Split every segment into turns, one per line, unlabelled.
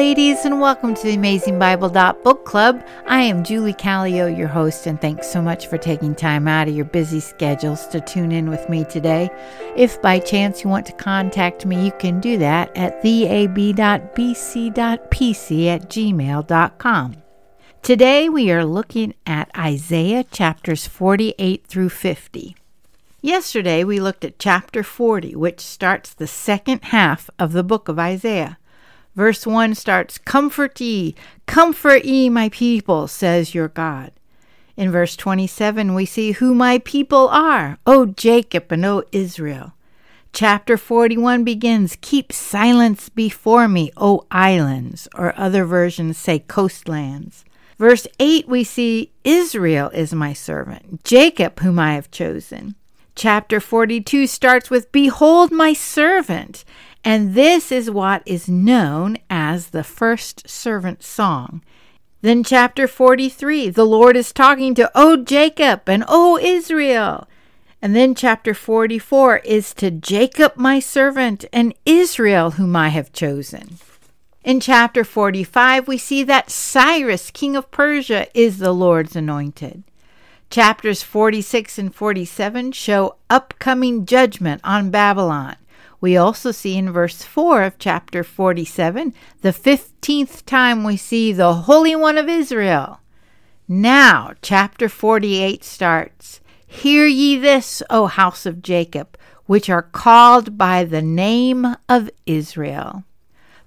Ladies, and welcome to the Amazing Bible Book Club. I am Julie Callio, your host, and thanks so much for taking time out of your busy schedules to tune in with me today. If by chance you want to contact me, you can do that at theab.bc.pc at gmail.com. Today we are looking at Isaiah chapters 48 through 50. Yesterday we looked at chapter 40, which starts the second half of the book of Isaiah. Verse 1 starts, Comfort ye, comfort ye, my people, says your God. In verse 27, we see who my people are, O Jacob and O Israel. Chapter 41 begins, Keep silence before me, O islands, or other versions say coastlands. Verse 8, we see Israel is my servant, Jacob, whom I have chosen. Chapter 42 starts with, Behold my servant. And this is what is known as the first servant song. Then, chapter 43, the Lord is talking to, O Jacob and O Israel. And then, chapter 44 is to Jacob, my servant, and Israel, whom I have chosen. In chapter 45, we see that Cyrus, king of Persia, is the Lord's anointed. Chapters 46 and 47 show upcoming judgment on Babylon. We also see in verse 4 of chapter 47 the 15th time we see the Holy One of Israel. Now, chapter 48 starts Hear ye this, O house of Jacob, which are called by the name of Israel.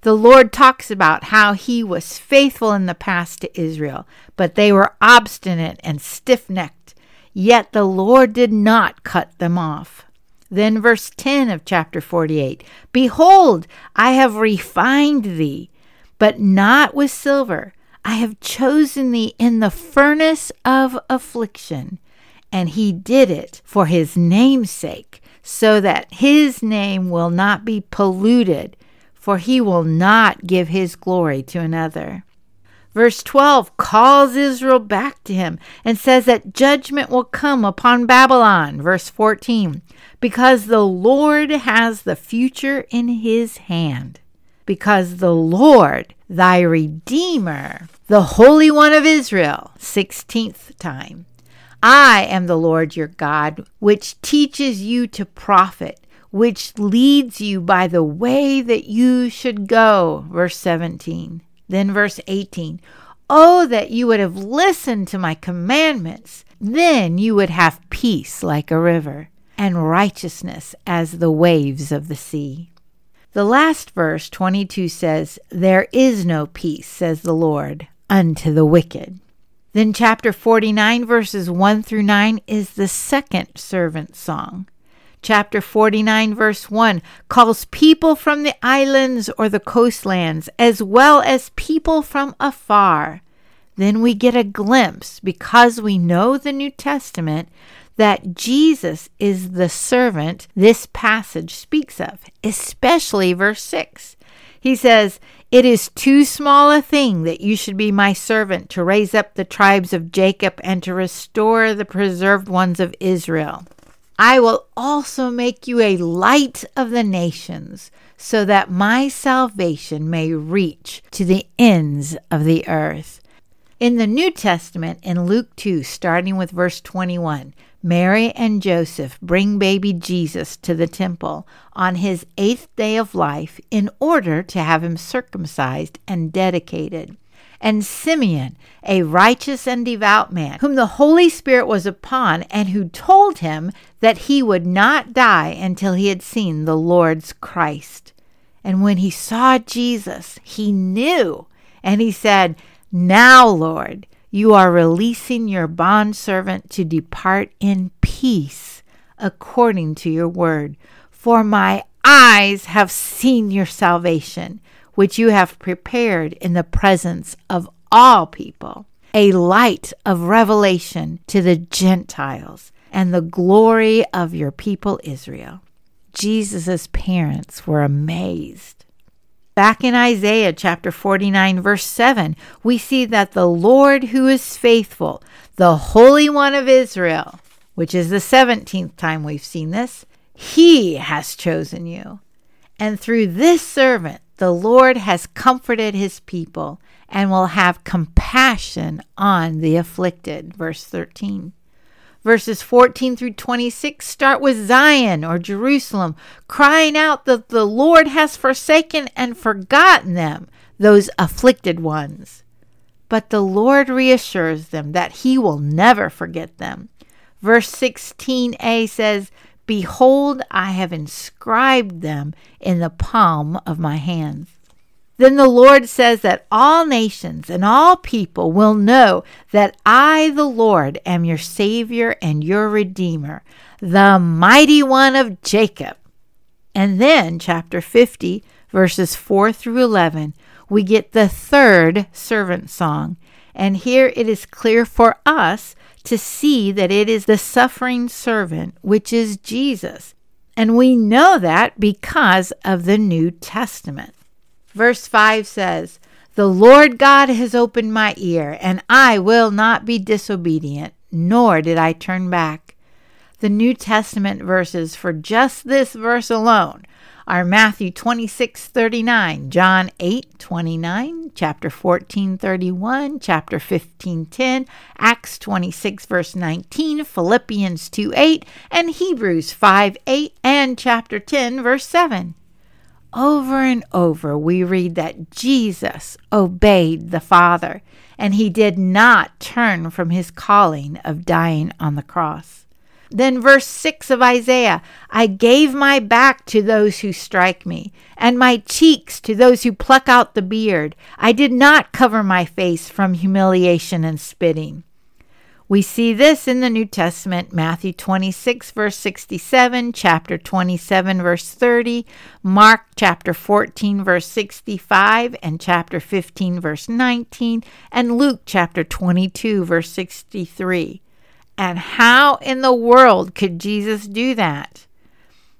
The Lord talks about how he was faithful in the past to Israel, but they were obstinate and stiff necked. Yet the Lord did not cut them off. Then, verse 10 of chapter 48 Behold, I have refined thee, but not with silver. I have chosen thee in the furnace of affliction. And he did it for his name's sake, so that his name will not be polluted, for he will not give his glory to another. Verse 12 calls Israel back to him and says that judgment will come upon Babylon. Verse 14 because the Lord has the future in his hand. Because the Lord, thy Redeemer, the Holy One of Israel, 16th time. I am the Lord your God, which teaches you to profit, which leads you by the way that you should go. Verse 17. Then verse 18 Oh, that you would have listened to my commandments. Then you would have peace like a river, and righteousness as the waves of the sea. The last verse, 22, says, There is no peace, says the Lord, unto the wicked. Then, chapter 49, verses 1 through 9, is the second servant song chapter 49, verse 1, calls people from the islands or the coastlands, as well as people from afar. Then we get a glimpse, because we know the New Testament, that Jesus is the servant this passage speaks of, especially verse 6. He says, It is too small a thing that you should be my servant to raise up the tribes of Jacob and to restore the preserved ones of Israel. I will also make you a light of the nations, so that my salvation may reach to the ends of the earth. In the New Testament, in Luke 2, starting with verse 21, Mary and Joseph bring baby Jesus to the temple on his eighth day of life in order to have him circumcised and dedicated and Simeon, a righteous and devout man, whom the Holy Spirit was upon, and who told him that he would not die until he had seen the Lord's Christ. And when he saw Jesus, he knew, and he said, Now, Lord, you are releasing your bondservant to depart in peace according to your word. For my eyes have seen your salvation which you have prepared in the presence of all people, a light of revelation to the Gentiles and the glory of your people Israel. Jesus' parents were amazed. Back in Isaiah chapter 49, verse 7, we see that the Lord who is faithful, the Holy One of Israel, which is the 17th time we've seen this, he has chosen you. And through this servant, The Lord has comforted his people and will have compassion on the afflicted. Verse 13. Verses 14 through 26 start with Zion or Jerusalem crying out that the Lord has forsaken and forgotten them, those afflicted ones. But the Lord reassures them that He will never forget them. Verse 16a says, Behold, I have inscribed them in the palm of my hands. Then the Lord says that all nations and all people will know that I, the Lord, am your Savior and your Redeemer, the mighty one of Jacob. And then, chapter 50, verses 4 through 11, we get the third servant song. And here it is clear for us to see that it is the suffering servant, which is Jesus. And we know that because of the New Testament. Verse 5 says, The Lord God has opened my ear, and I will not be disobedient, nor did I turn back. The New Testament verses for just this verse alone are Matthew 26 39, John 8 29, chapter 14 31, chapter 15 10, Acts 26 verse 19, Philippians 2 8, and Hebrews 5 8, and chapter 10 verse 7. Over and over, we read that Jesus obeyed the Father, and he did not turn from his calling of dying on the cross. Then, verse 6 of Isaiah I gave my back to those who strike me, and my cheeks to those who pluck out the beard. I did not cover my face from humiliation and spitting. We see this in the New Testament, Matthew 26, verse 67, chapter 27, verse 30, Mark chapter 14, verse 65, and chapter 15, verse 19, and Luke chapter 22, verse 63. And how in the world could Jesus do that?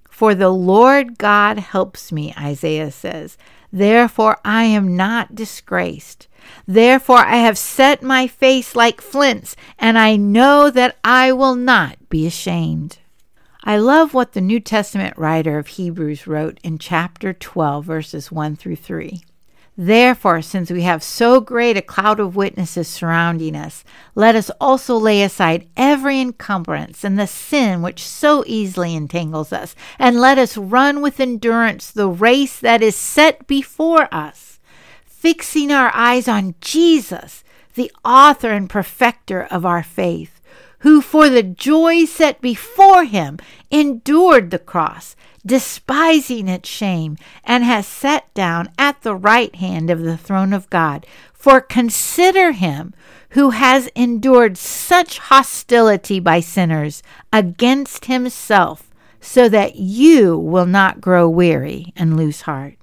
For the Lord God helps me, Isaiah says. Therefore I am not disgraced. Therefore I have set my face like flints, and I know that I will not be ashamed. I love what the New Testament writer of Hebrews wrote in chapter 12, verses 1 through 3. Therefore, since we have so great a cloud of witnesses surrounding us, let us also lay aside every encumbrance and the sin which so easily entangles us, and let us run with endurance the race that is set before us fixing our eyes on Jesus, the author and perfecter of our faith, who for the joy set before him endured the cross, despising its shame, and has sat down at the right hand of the throne of God. For consider him who has endured such hostility by sinners against himself, so that you will not grow weary and lose heart.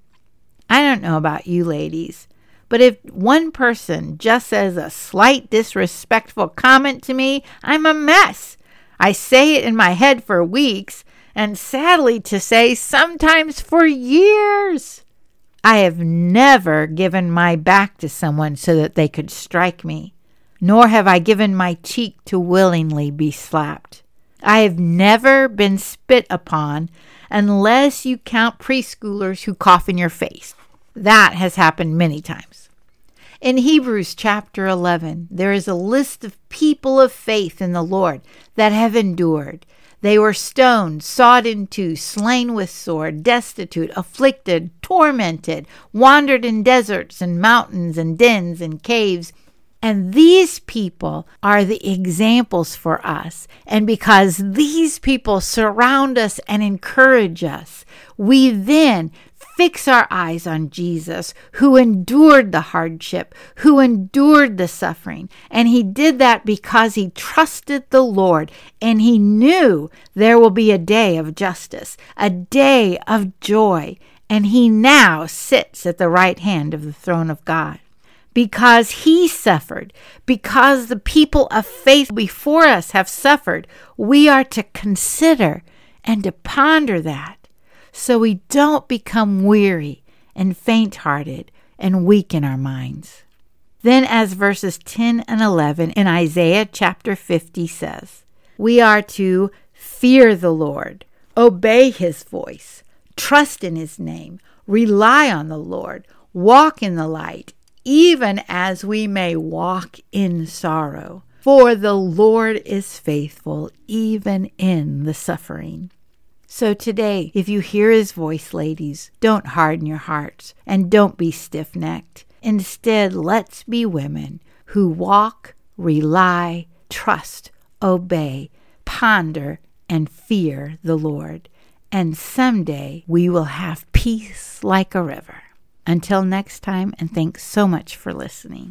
I don't know about you ladies, but if one person just says a slight disrespectful comment to me, I'm a mess. I say it in my head for weeks, and sadly to say, sometimes for years. I have never given my back to someone so that they could strike me, nor have I given my cheek to willingly be slapped. I have never been spit upon unless you count preschoolers who cough in your face. That has happened many times. In Hebrews chapter 11, there is a list of people of faith in the Lord that have endured. They were stoned, sawed in two, slain with sword, destitute, afflicted, tormented, wandered in deserts and mountains and dens and caves. And these people are the examples for us. And because these people surround us and encourage us, we then fix our eyes on Jesus, who endured the hardship, who endured the suffering. And he did that because he trusted the Lord and he knew there will be a day of justice, a day of joy. And he now sits at the right hand of the throne of God. Because he suffered, because the people of faith before us have suffered, we are to consider and to ponder that so we don't become weary and faint hearted and weak in our minds. Then, as verses 10 and 11 in Isaiah chapter 50 says, we are to fear the Lord, obey his voice, trust in his name, rely on the Lord, walk in the light, even as we may walk in sorrow. For the Lord is faithful even in the suffering. So today, if you hear his voice, ladies, don't harden your hearts and don't be stiff necked. Instead, let's be women who walk, rely, trust, obey, ponder, and fear the Lord. And someday we will have peace like a river. Until next time, and thanks so much for listening.